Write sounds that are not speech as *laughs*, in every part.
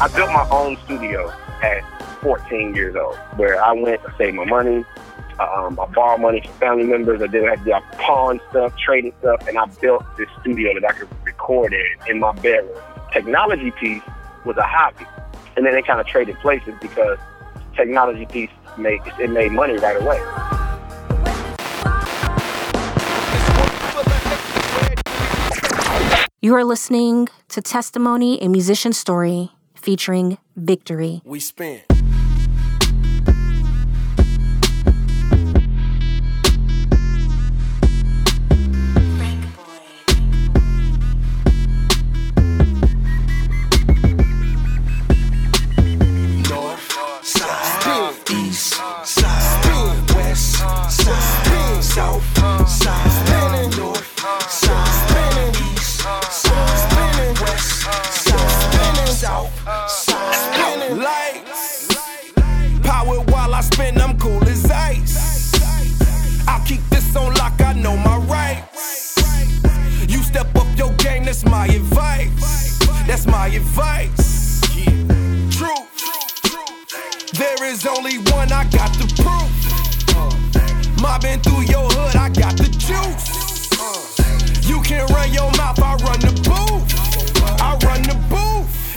I built my own studio at 14 years old, where I went to save my money. Um, I borrowed money from family members. I did I did pawn stuff, trading stuff, and I built this studio that I could record in in my bedroom. Technology piece was a hobby, and then they kind of traded places because technology piece made it made money right away. You are listening to Testimony, a musician story featuring Viktory. We That's my advice. Yeah. Truth. There is only one, I got the proof. Mobbing through your hood, I got the juice. You can run your mouth, I run the booth. I run the booth.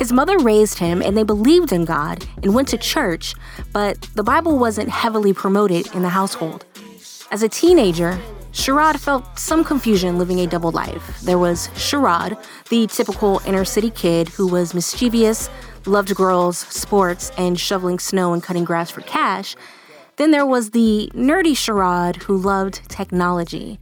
His mother raised him and they believed in God and went to church, but the Bible wasn't heavily promoted in the household. As a teenager, Sherrod felt some confusion living a double life. There was Sherrod, the typical inner city kid who was mischievous, loved girls, sports, and shoveling snow and cutting grass for cash. Then there was the nerdy Sherrod who loved technology.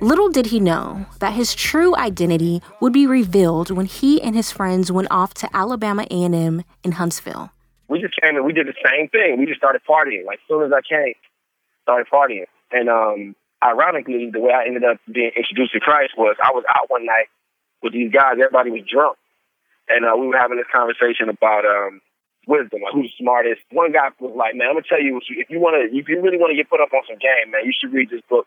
Little did he know that his true identity would be revealed when he and his friends went off to Alabama A&M in Huntsville. We just came and we did the same thing. We just started partying. Like as soon as I came, started partying. And um, ironically, the way I ended up being introduced to Christ was I was out one night with these guys. Everybody was drunk, and uh, we were having this conversation about um, wisdom, like who's the smartest. One guy was like, "Man, I'm gonna tell you, if you want to, if you really want to get put up on some game, man, you should read this book,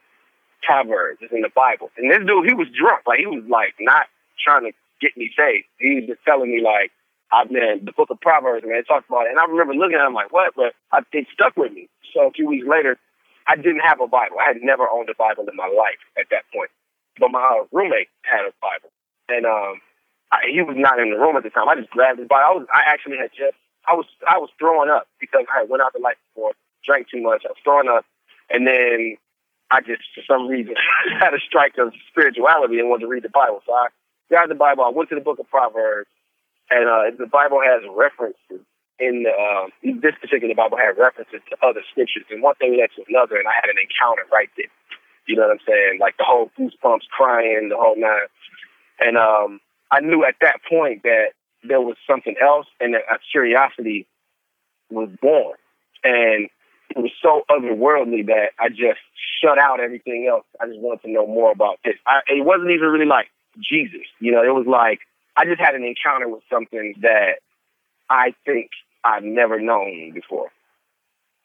Proverbs. It's in the Bible." And this dude, he was drunk, like he was like not trying to get me saved. He was just telling me like, "I've been the book of Proverbs, man." It talks about it, and I remember looking at him like, "What?" But I, it stuck with me. So a few weeks later, I didn't have a Bible. I had never owned a Bible in my life at that point, but my roommate had a Bible, and um. I, he was not in the room at the time. I just grabbed his Bible. I was, I actually had just I was I was throwing up because I went out the night before, drank too much. I was throwing up, and then I just for some reason *laughs* had a strike of spirituality and wanted to read the Bible. So I got the Bible. I went to the Book of Proverbs, and uh, the Bible has references in the, uh, this particular Bible had references to other scriptures, and one thing led to another, and I had an encounter right there. You know what I'm saying? Like the whole goosebumps, crying, the whole nine. And um, I knew at that point that there was something else, and a curiosity was born. And it was so otherworldly that I just shut out everything else. I just wanted to know more about this. I, it wasn't even really like Jesus, you know. It was like I just had an encounter with something that I think I've never known before,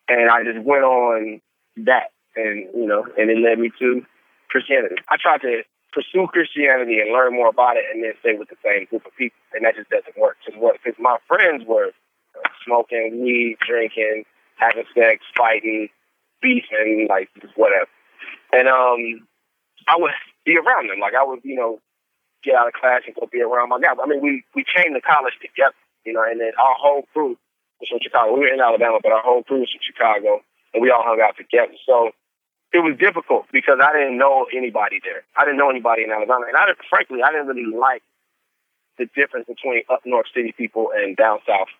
and I just went on that, and you know, and it led me to Christianity. I tried to pursue Christianity and learn more about it and then stay with the same group of people. And that just doesn't work. Because my friends were smoking weed, drinking, having sex, fighting, beefing, like whatever. And um, I would be around them. Like I would, you know, get out of class and go be around my guys. I mean, we we came to college together, you know, and then our whole crew was from Chicago. We were in Alabama, but our whole crew was from Chicago, and we all hung out together. So it was difficult because I didn't know anybody there. I didn't know anybody in Alabama, and I frankly I didn't really like the difference between up north city people and down south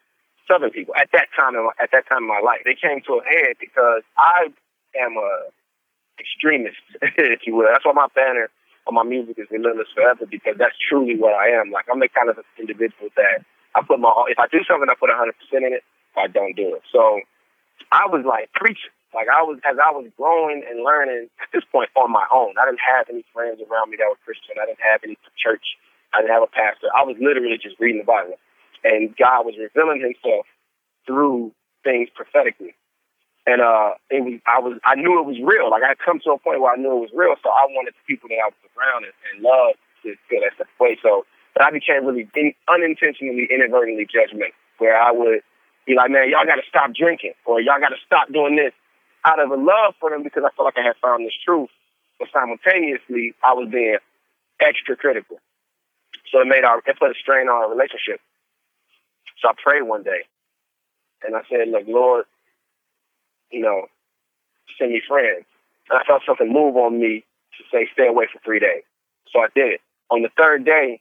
southern people at that time. In my, at that time in my life, they came to a head because I am a extremist, *laughs* if you will. That's why my banner on my music is relentless forever because that's truly what I am. Like I'm the kind of individual that I put my if I do something, I put 100 percent in it. If I don't do it, so I was like preaching Like I was, as I was growing and learning at this point on my own. I didn't have any friends around me that were Christian. I didn't have any church. I didn't have a pastor. I was literally just reading the Bible, and God was revealing Himself through things prophetically. And uh, it was I was I knew it was real. Like I had come to a point where I knew it was real. So I wanted the people that I was around and, and loved to feel that way. So, but I became really in, unintentionally, inadvertently judgmental, where I would be like, man, y'all got to stop drinking, or y'all got to stop doing this, out of a love for them because I felt like I had found this truth. But simultaneously, I was being extra critical. So it made our it put a strain on our relationship. So I prayed one day, and I said, "Look, Lord, you know, send me friends. And I felt something move on me to say, stay away for three days. So I did it. On the third day,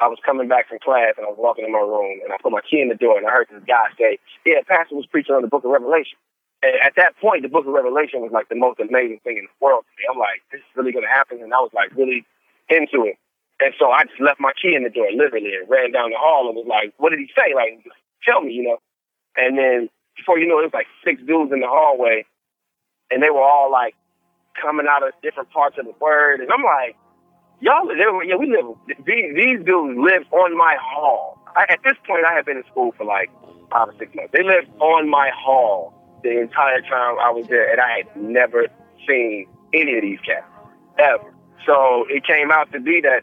I was coming back from class and I was walking in my room and I put my key in the door and I heard this guy say, yeah, pastor was preaching on the book of Revelation. And at that point, the book of Revelation was like the most amazing thing in the world to me. I'm like, this is really going to happen. And I was like really into it. And so I just left my key in the door literally and ran down the hall and was like, what did he say? Like, tell me, you know. And then before you know it, it was like six dudes in the hallway, and they were all like coming out of different parts of the word, and I'm like, y'all, yeah, we live. These, these dudes live on my hall. I, at this point, I had been in school for like five or six months. They lived on my hall the entire time I was there, and I had never seen any of these cats ever. So it came out to be that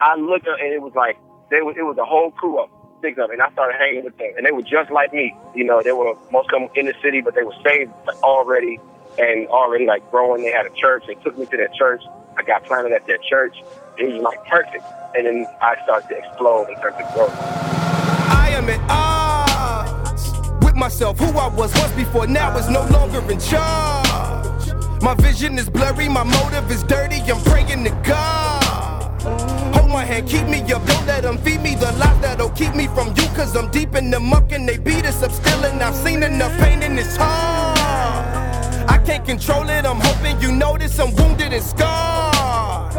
I looked up, and it was like they was, it was a whole crew of six of them, and I started hanging with them. And they were just like me. You know, they were most of them in the city, but they were saved already and already like growing. They had a church. They took me to their church. I got planted at their church. It was like perfect. And then I started to explode in terms of growth. I am at odds with myself. Who I was once before now is no longer in charge. My vision is blurry. My motive is dirty. I'm praying to God my hand, keep me up. Don't let them feed me the lies that'll keep me from you. Cause I'm deep in the muck and they beat us up still. And I've seen enough pain in this heart. I can't control it, I'm hoping you notice I'm wounded and scarred.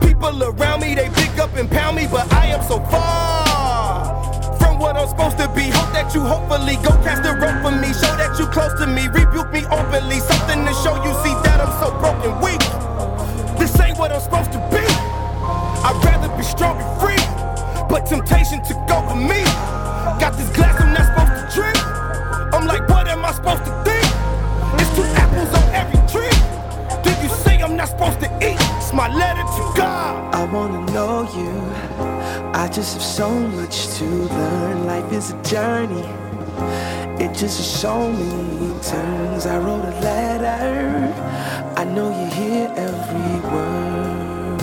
People around me, they pick up and pound me, but I am so far from what I'm supposed to be. Hope that you hopefully go cast a rope for me. Show that you close to me, rebuke me openly. Something to show you, see that I'm so broken, weak. This ain't what I'm supposed to temptation took over me. Got this glass I'm not supposed to drink. I'm like, what am I supposed to think? It's two apples on every tree. Did you say I'm not supposed to eat? It's my letter to God. I wanna know you. I just have so much to learn. Life is a journey. It just so many turns. I wrote a letter. I know you hear every word.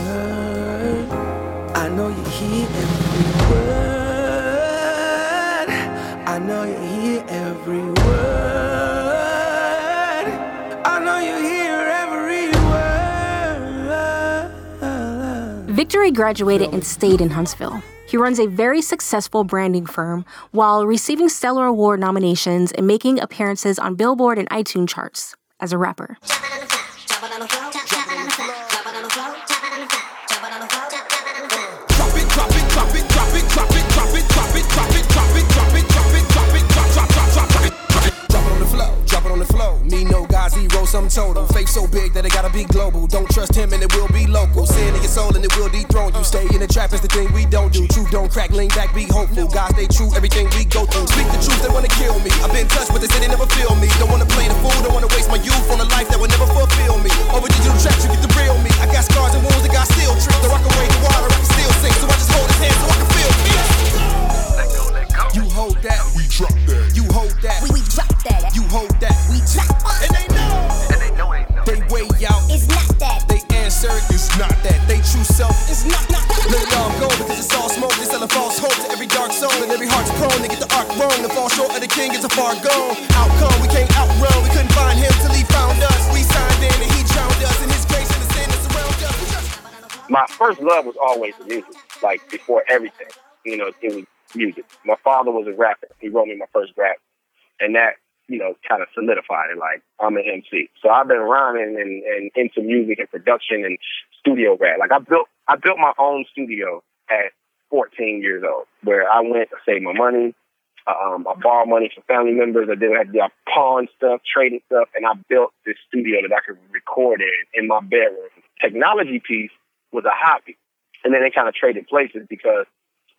I know you hear every word. I know you hear every word. I know you hear every word. Viktory graduated and stayed in Huntsville. He runs a very successful branding firm while receiving Stellar Award nominations and making appearances on Billboard and iTunes charts as a rapper. Zero sum total. Faith so big that it gotta be global. Don't trust him and it will be local. Sin in your soul and it will dethrone you. Stay in the trap is the thing we don't do. Truth don't crack, lean back, be hopeful. God stay true, everything we go through. Speak the truth, they wanna kill me. I've been touched, but they say they never feel me. Don't wanna play the fool, don't wanna waste my youth on a life that will never fulfill me. Over digital tracks, you get the real me. I got scars and wounds that got still tripped. The rock away the water, I can still sing. So I just hold his hand so I can feel peace. You hold that, we drop that. You hold that, we, we drop that. You hold that, we drop. Know. They way out. It's not that. They answer. It's not that. They true self. It's not not. Let it all go because it's all smoke. They sell a false hope to every dark soul and every heart's prone. They get the arc wrong. The fall short of the king is a far gone. Outcome we can't outrun. We couldn't find him till he found us. We signed in and he drowned us in his grace and the sin that surrounds us. My first love was always music. Like before everything, you know, it was music. My father was a rapper. He wrote me my first rap, and that you know, kind of solidified it. Like I'm an MC, so I've been rhyming and, and into music and production and studio rap. Like I built, I built my own studio at 14 years old, where I went to save my money. Um, I borrowed money from family members. I did I, did, I pawned stuff, traded stuff, and I built this studio that I could record in in my bedroom. Technology piece was a hobby, and then they kind of traded places because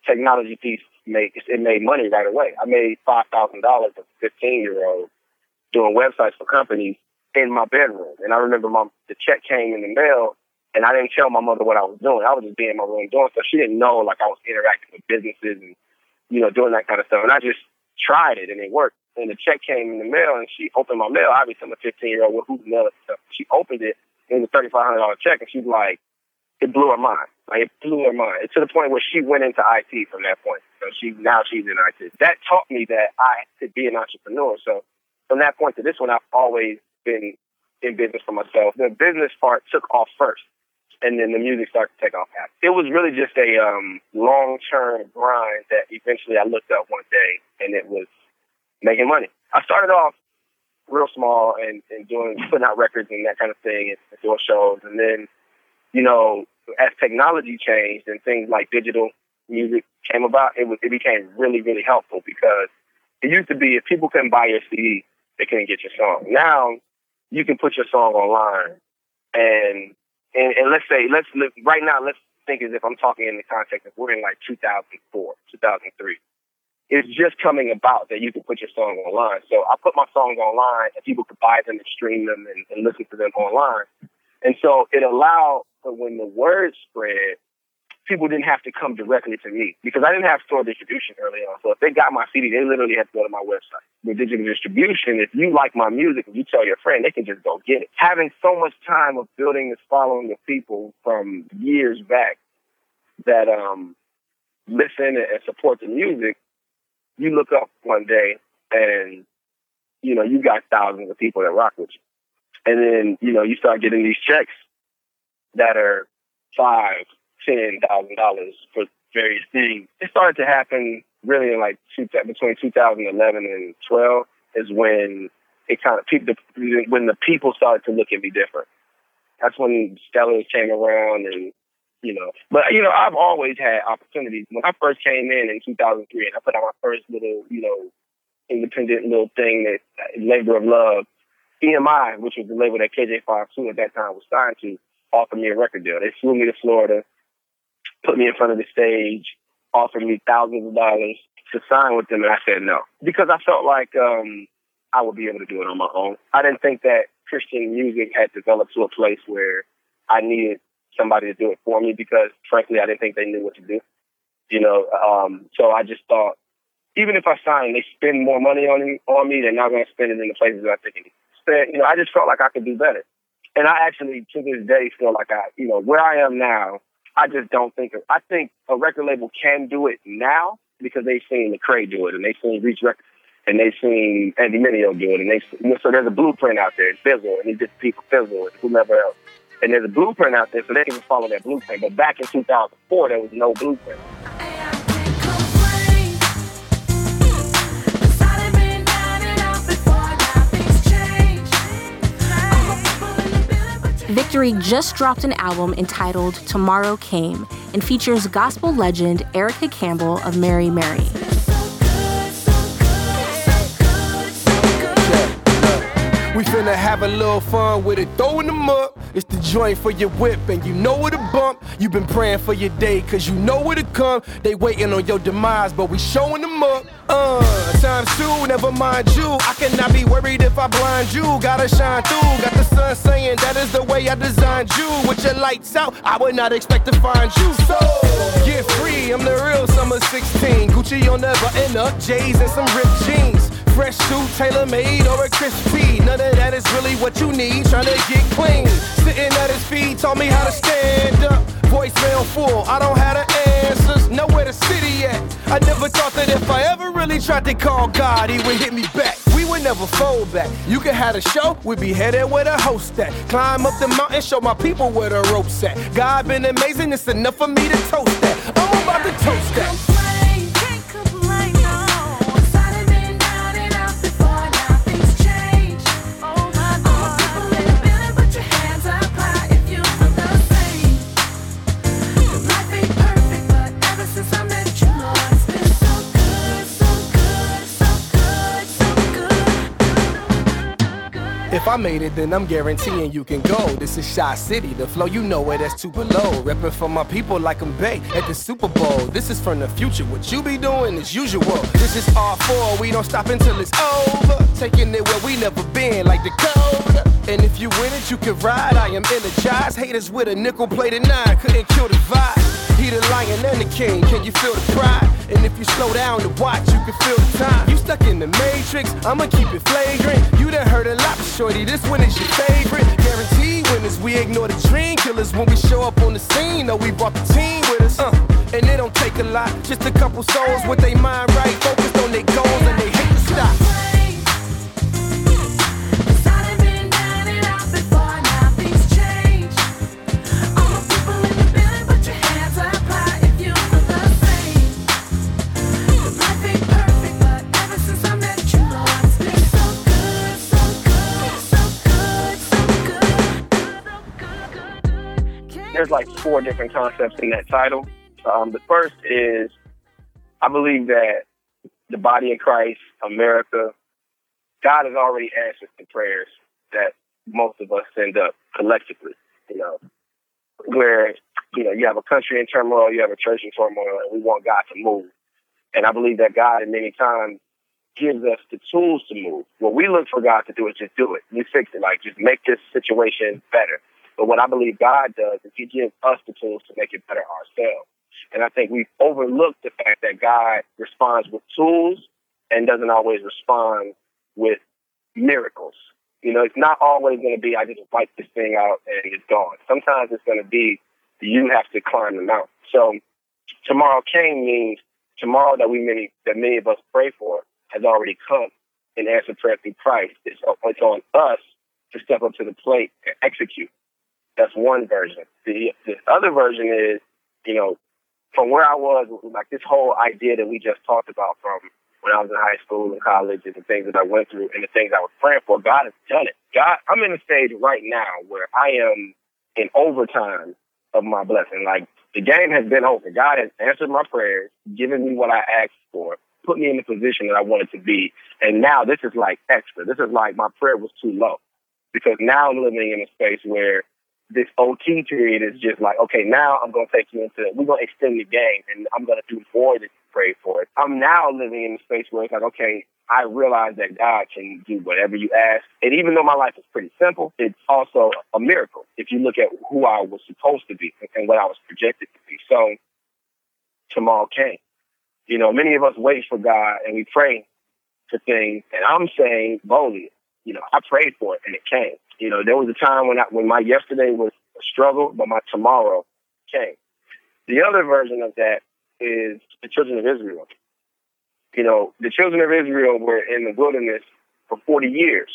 technology piece made it made money right away. I made five thousand dollars as a fifteen year old doing websites for companies in my bedroom. And I remember my the check came in the mail and I didn't tell my mother what I was doing. I was just being in my room doing stuff. She didn't know like I was interacting with businesses and, you know, doing that kind of stuff. And I just tried it and it worked. And the check came in the mail and she opened my mail. Obviously I'm a fifteen year old with who's mail and stuff. She opened it and a thirty five hundred dollar check and she's like it blew her mind. Like it blew her mind. It's to the point where she went into IT from that point. So she now she's in IT. That taught me that I could be an entrepreneur. So from that point to this one, I've always been in business for myself. The business part took off first, and then the music started to take off after. It was really just a um, long term grind that eventually I looked up one day, and it was making money. I started off real small and, and doing putting out records and that kind of thing, and, and doing shows, and then you know as technology changed and things like digital music came about, it was it became really really helpful because it used to be if people couldn't buy your CD, they couldn't get your song. Now you can put your song online, and and, and let's say let's live, right now. Let's think as if I'm talking in the context of we're in like 2004, 2003. It's just coming about that you can put your song online. So I put my songs online, and people could buy them and stream them and, and listen to them online. And so it allowed for when the word spread, people didn't have to come directly to me because I didn't have store distribution early on. So if they got my CD, they literally had to go to my website. With digital distribution, if you like my music and you tell your friend, they can just go get it. Having so much time of building this following of people from years back that um listen and support the music, you look up one day and you know you got thousands of people that rock with you, and then you know you start getting these checks that are five, ten thousand dollars for various things. It started to happen really in like two, between 2011 and 12 is when it kind of people when the people started to look at me different. That's when Stellars came around and you know, but you know, I've always had opportunities. When I first came in in 2003 and I put out my first little, you know, independent little thing that uh, Labor of Love, EMI, which was the label that KJ52 at that time was signed to, offered me a record deal. They flew me to Florida put me in front of the stage, offered me thousands of dollars to sign with them, and I said no because I felt like um, I would be able to do it on my own. I didn't think that Christian music had developed to a place where I needed somebody to do it for me because, frankly, I didn't think they knew what to do. You know, um, so I just thought, even if I sign, they spend more money on me, on me. They're not going to spend it in the places that I think it spend. You know, I just felt like I could do better, and I actually, to this day, feel like I, you know, where I am now I just don't think. I think a record label can do it now because they've seen Lecrae do it, and they've seen Reach Records, and they've seen Andy Mineo do it, and they so there's a blueprint out there. It's Fizzle, and he did people Fizzle, and whomever else, and there's a blueprint out there, so they can follow that blueprint. But back in 2004, there was no blueprint. Viktory just dropped an album entitled Tomorrow Came and features gospel legend Erica Campbell of Mary Mary. We finna have a little fun with it, throwing them up. It's the joint for your whip, and you know where to bump. You've been praying for your day, cause you know where to come. They waiting on your demise, but we showing them up. Uh, times two, never mind you. I cannot be worried if I blind you. Gotta shine through. Got the sun saying that is the way I designed you. With your lights out, I would not expect to find you. So, get free, I'm the real summer 16. Gucci on never end up, J's and some ripped jeans. Fresh suit, tailor made, or a crispy. None of that is really what you need. Trying to get clean. Sitting at his feet, taught me how to stand up. Voicemail full, I don't have the answers. Know where the city at. I never thought that if I ever really tried to call God, he would hit me back. We would never fold back. You could have a show, we'd be headed where the host at. Climb up the mountain, show my people where the ropes at. God been amazing, it's enough for me to toast that. I'm about to toast that. If I made it, then I'm guaranteeing you can go. This is Chi City, the flow, you know it, that's too below. Reppin' for my people like I'm Bay at the Super Bowl. This is from the future, what you be doing is usual. This is R4, we don't stop until it's over. Taking it where we never been, like the. And if you win it, you can ride. I am energized. Haters with a nickel plated nine couldn't kill the vibe. He the lion and the king. Can you feel the pride? And if you slow down to watch, you can feel the time. You stuck in the matrix, I'ma keep it flagrant. You done heard a lot, shorty. This one is your favorite. Guaranteed winners, we ignore the dream killers when we show up on the scene. Know we brought the team with us. Uh, and it don't take a lot, just a couple souls with their mind right, focused on their goals, and they hate to stop. Like four different concepts in that title. Um, the first is I believe that the body of Christ, America, God has already answered the prayers that most of us send up collectively. You know, where you know you have a country in turmoil, you have a church in turmoil, and we want God to move. And I believe that God, in many times, gives us the tools to move. What we look for God to do is just do it. You fix it, like just make this situation better. But what I believe God does is He gives us the tools to make it better ourselves. And I think we've overlooked the fact that God responds with tools and doesn't always respond with miracles. You know, it's not always going to be, I just wipe this thing out and it's gone. Sometimes it's going to be, you have to climb the mountain. So tomorrow came means tomorrow that we many, that many of us pray for has already come and answered prayer through Christ. It's, it's on us to step up to the plate and execute. That's one version. The, the other version is, you know, from where I was, like this whole idea that we just talked about from when I was in high school and college and the things that I went through and the things I was praying for, God has done it. God, I'm in a stage right now where I am in overtime of my blessing. Like the game has been over. God has answered my prayers, given me what I asked for, put me in the position that I wanted to be. And now this is like extra. This is like my prayer was too low because now I'm living in a space where this OT period is just like, okay, now I'm going to take you into, we're going to extend the game and I'm going to do more than prayed for. It. I'm now living in a space where it's like, okay, I realize that God can do whatever you ask. And even though my life is pretty simple, it's also a miracle if you look at who I was supposed to be and what I was projected to be. So tomorrow came. You know, many of us wait for God and we pray for things. And I'm saying boldly, you know, I prayed for it and it came. You know, there was a time when I, when my yesterday was a struggle, but my tomorrow came. The other version of that is the children of Israel. You know, the children of Israel were in the wilderness for 40 years,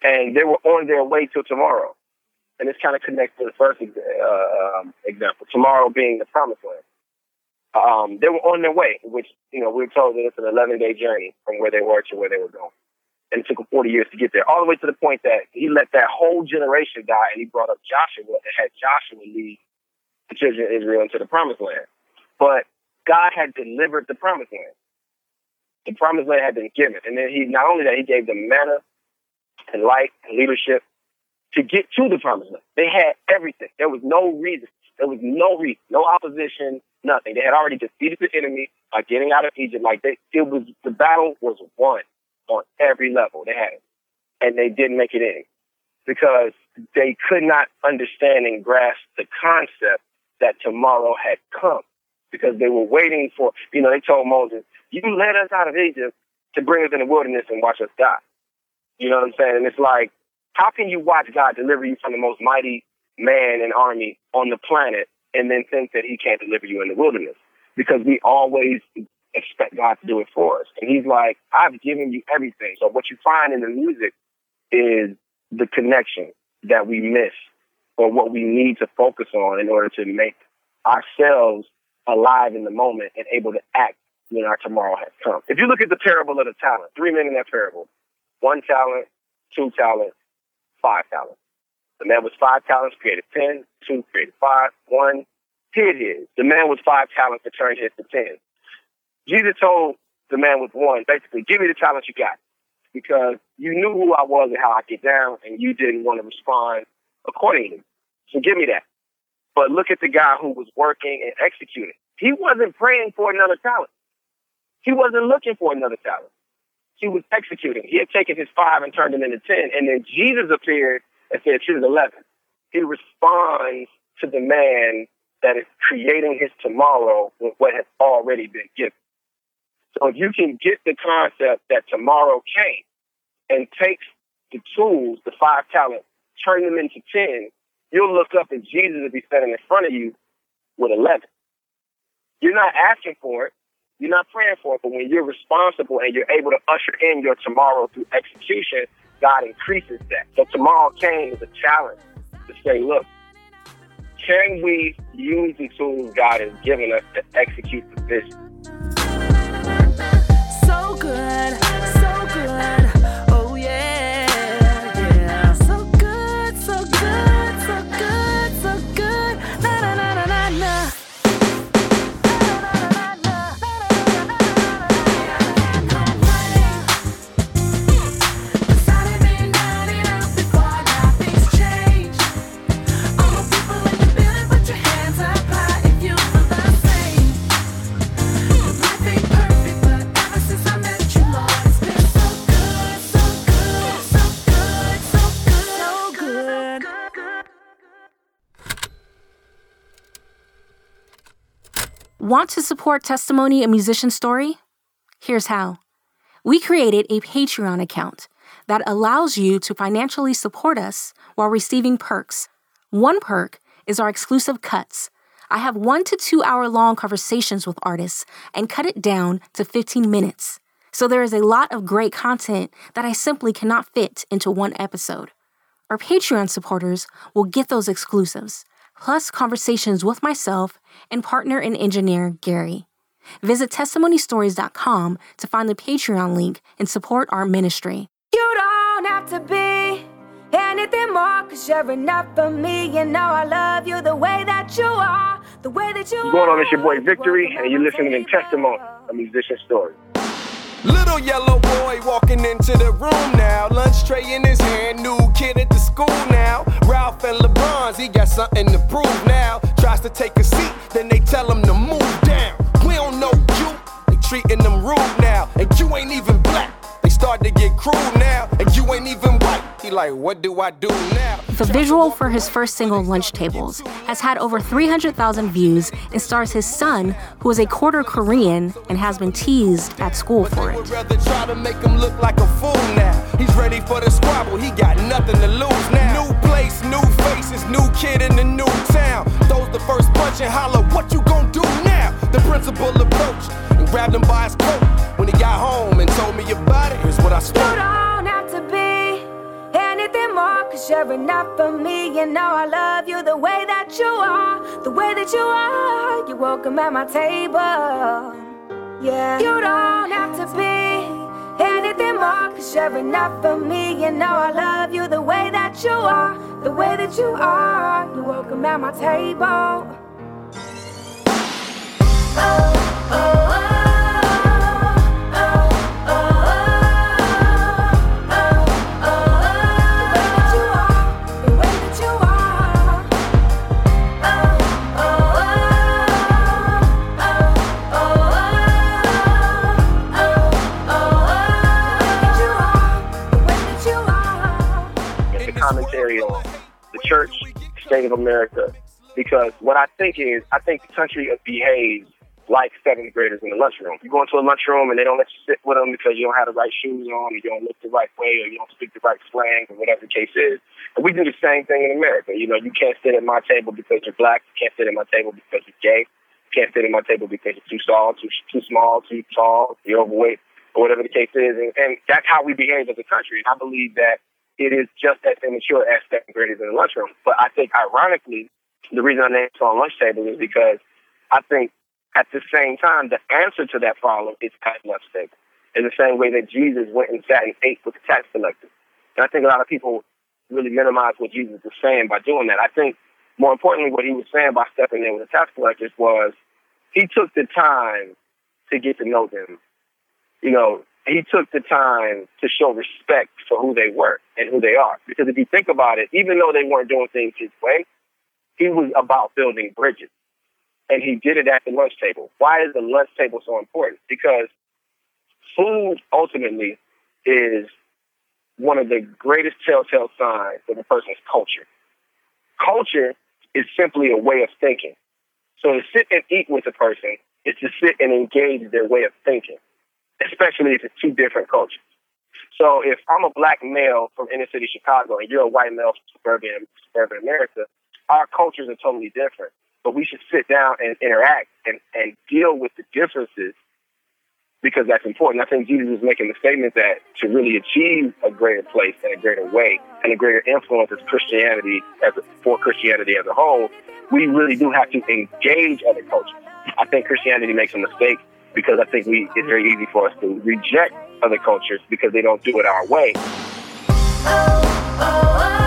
and they were on their way to tomorrow. And this kind of connects to the first uh, um, example, tomorrow being the promised land. Um, they were on their way, which, you know, we're told that it's an 11 day journey from where they were to where they were going and it took him 40 years to get there, all the way to the point that he let that whole generation die, and he brought up Joshua and had Joshua lead the children of Israel into the promised land. But God had delivered the promised land. The promised land had been given. And then he, not only that, he gave them manna and light and leadership to get to the promised land. They had everything. There was no reason. There was no reason, no opposition, nothing. They had already defeated the enemy by getting out of Egypt. Like they, it was, the battle was won on every level. They had. And they didn't make it in because they could not understand and grasp the concept that tomorrow had come because they were waiting for, you know, they told Moses, you led us out of Egypt to bring us in the wilderness and watch us die. You know what I'm saying? And it's like, how can you watch God deliver you from the most mighty man and army on the planet and then think that he can't deliver you in the wilderness? Because we always expect God to do it for us. And he's like, I've given you everything. So what you find in the music is the connection that we miss or what we need to focus on in order to make ourselves alive in the moment and able to act when our tomorrow has come. If you look at the parable of the talent, three men in that parable, one talent, two talents, five talents. The man with five talents created ten, two created five, one hid his. The man with five talents returned his to ten. Jesus told the man with one, basically, give me the talent you got. because you knew who I was and how I get down, and you didn't want to respond accordingly. So give me that. But look at the guy who was working and executing. He wasn't praying for another talent. He wasn't looking for another talent. He was executing. He had taken his five and turned it into ten. And then Jesus appeared and said, here's 11. He responds to the man that is creating his tomorrow with what has already been given. So if you can get the concept that tomorrow came and takes the tools, the five talents, turn them into 10, you'll look up and Jesus will be standing in front of you with 11. You're not asking for it. You're not praying for it. But when you're responsible and you're able to usher in your tomorrow through execution, God increases that. So tomorrow came as a challenge to say, look, can we use the tools God has given us to execute the vision? Want to support Testimony a Musician Story? Here's how. We created a Patreon account that allows you to financially support us while receiving perks. One perk is our exclusive cuts. I have one to two hour long conversations with artists and cut it down to 15 minutes. So there is a lot of great content that I simply cannot fit into one episode. Our Patreon supporters will get those exclusives, plus conversations with myself and partner and engineer Gary. Visit testimonystories.com to find the Patreon link and support our ministry. You don't have to be anything more, cause you're enough for me. You know I love you the way that you are, the way that you What's going on? It's your boy Viktory, and you're listening to Testimony, a musician story. Little yellow boy walking into the room now. Lunch tray in his hand, new kid at the school now. Ralph and LeBron's, he got something to prove now. Tries to take a seat, then they tell him to move down. We don't know you, they treating them rude now. And you ain't even black, they start to get cruel now. And you ain't even he like, what do I do now? The visual for his first single, Lunch Tables, has had over 300,000 views and stars his son, who is a quarter Korean and has been teased at school for Would it. rather try to make him look like a fool now. He's ready for the squabble, he got nothing to lose now. New place, new faces, new kid in the new town. Those the first punch and holler, what you gon' do now? The principal approached and grabbed him by his coat. When he got home and told me about it, here's what I You spoke. More, cause you're enough for me. You know I love you the way that you are, the way that you are. You're welcome at my table. Yeah. You don't have to be anything more, cause you're enough for me. You know I love you the way that you are, the way that you are. You're welcome at my table. Oh, oh, oh. State of America, because what I think is, I think the country behaves like seventh graders in the lunchroom. You go into a lunchroom and they don't let you sit with them because you don't have the right shoes on, or you don't look the right way, or you don't speak the right slang, or whatever the case is. And we do the same thing in America. You know, you can't sit at my table because you're black. You can't sit at my table because you're gay. You can't sit at my table because you're too tall, too too small, too tall, you're overweight, or whatever the case is. And, and that's how we behave as a country. And I believe that it is just as immature as second graders in the lunchroom. But I think, ironically, the reason I named it on lunch table is because I think at the same time, the answer to that problem is at lunch table. In the same way that Jesus went and sat and ate with the tax collectors. And I think a lot of people really minimize what Jesus was saying by doing that. I think more importantly, what he was saying by stepping in with the tax collectors was he took the time to get to know them. You know, he took the time to show respect for who they were and who they are. Because if you think about it, even though they weren't doing things his way, he was about building bridges. And he did it at the lunch table. Why is the lunch table so important? Because food ultimately is one of the greatest telltale signs of a person's culture. Culture is simply a way of thinking. So to sit and eat with a person is to sit and engage their way of thinking, especially if it's two different cultures. So if I'm a black male from inner city Chicago and you're a white male from suburban suburban America, our cultures are totally different. But we should sit down and interact and, and deal with the differences because that's important. I think Jesus is making the statement that to really achieve a greater place and a greater way and a greater influence as Christianity as a, for Christianity as a whole, we really do have to engage other cultures. I think Christianity makes a mistake because I think we it's very easy for us to reject other cultures because they don't do it our way. Oh, oh, oh.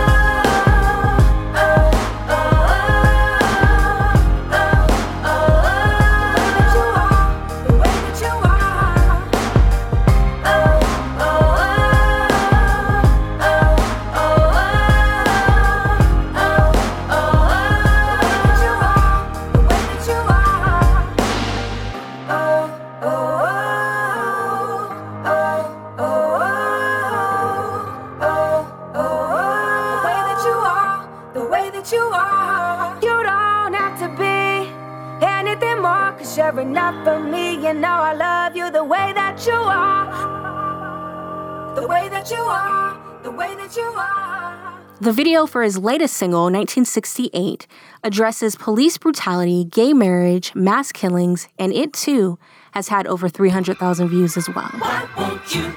The video for his latest single, 1968, addresses police brutality, gay marriage, mass killings, and it too has had over 300,000 views as well. Why won't you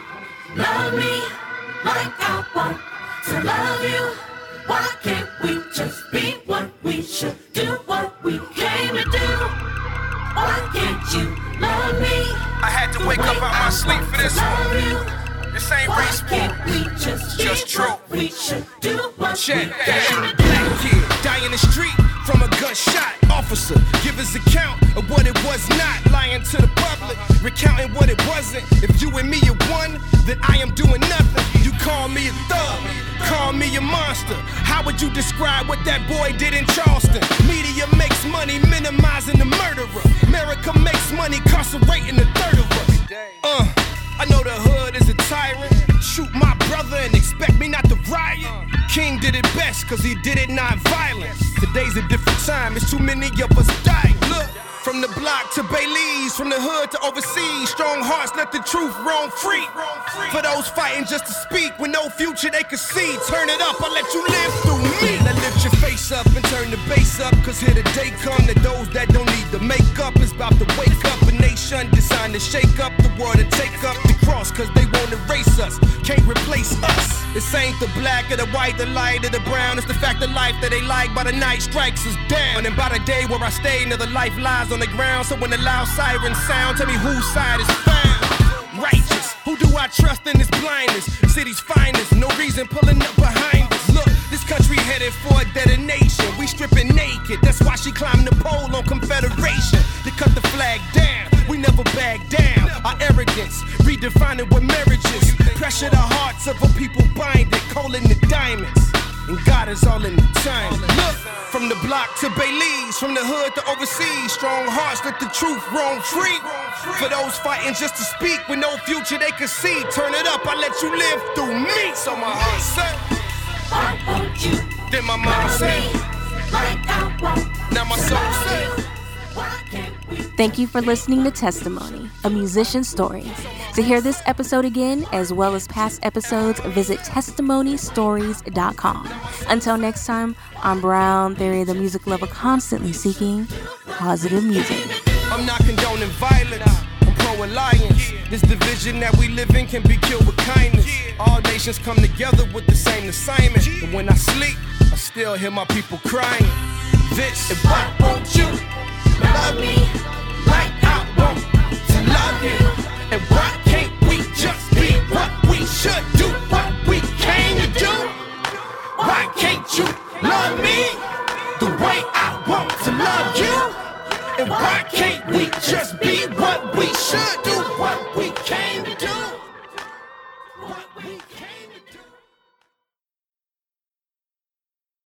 love me like I want to love you? Why can't we just be what we should do, what we came to do? Why can't you love me? I had to wake up out my sleep for this one. This ain't race war. Just, just true. We should do what Check that. Black kid die in the street from a gunshot. Officer, give his account of what it was not. Lying to the public, recounting what it wasn't. If you and me are one, then I am doing nothing. You call me a thug, call me a monster. How would you describe what that boy did in Charleston? Media makes money minimizing the murderer. America makes money incarcerating a third of us. Uh, I know the hood is a tyrant. Shoot my brother and expect me not to riot. King did it best cause he did it not violent. Today's a different time, it's too many of us dying. From the block to Belize, from the hood to overseas, strong hearts let the truth roam free. For those fighting just to speak with no future they can see, turn it up, I'll let you live through me. Now lift your face up and turn the bass up, cause here the day come that those that don't need the makeup is about to wake up. A nation designed to shake up the world and take up the cross, cause they won't erase us, can't replace us. This ain't the black or the white, the light or the brown, it's the fact of life that they like by the night strikes us down. And by the day where I stay, another life lies on the ground. So when the loud sirens sound, tell me whose side is found. Righteous, who do I trust in this blindness? City's finest, no reason pulling up behind us. Look, this country headed for a detonation. We stripping naked, that's why she climbed the pole on Confederation. To cut the flag down, we never back down. Our arrogance, redefining what marriage is. Pressure the hearts of a people bind it, calling the diamonds. And God is all in the time. Look, from the block to Belize, from the hood to overseas, strong hearts let the truth roam free. For those fighting just to speak with no future they can see, turn it up, I let you live through me. So my heart said, Why won't you? Then my mind said, like I won't. Now my soul said. Thank you for listening to Testimony, a musician's story. To hear this episode again, as well as past episodes, visit testimonystories.com. Until next time, I'm Brown Theory, the music lover constantly seeking positive music. I'm not condoning violence. I'm pro alliance. This division that we live in can be killed with kindness. All nations come together with the same assignment. And when I sleep, I still hear my people crying. This is why won't you love me like I want to love you? And why can't we just be what we should do, what we came to do? Why can't you love me the way I want to love you? And why can't we just be what we should do what we can't do?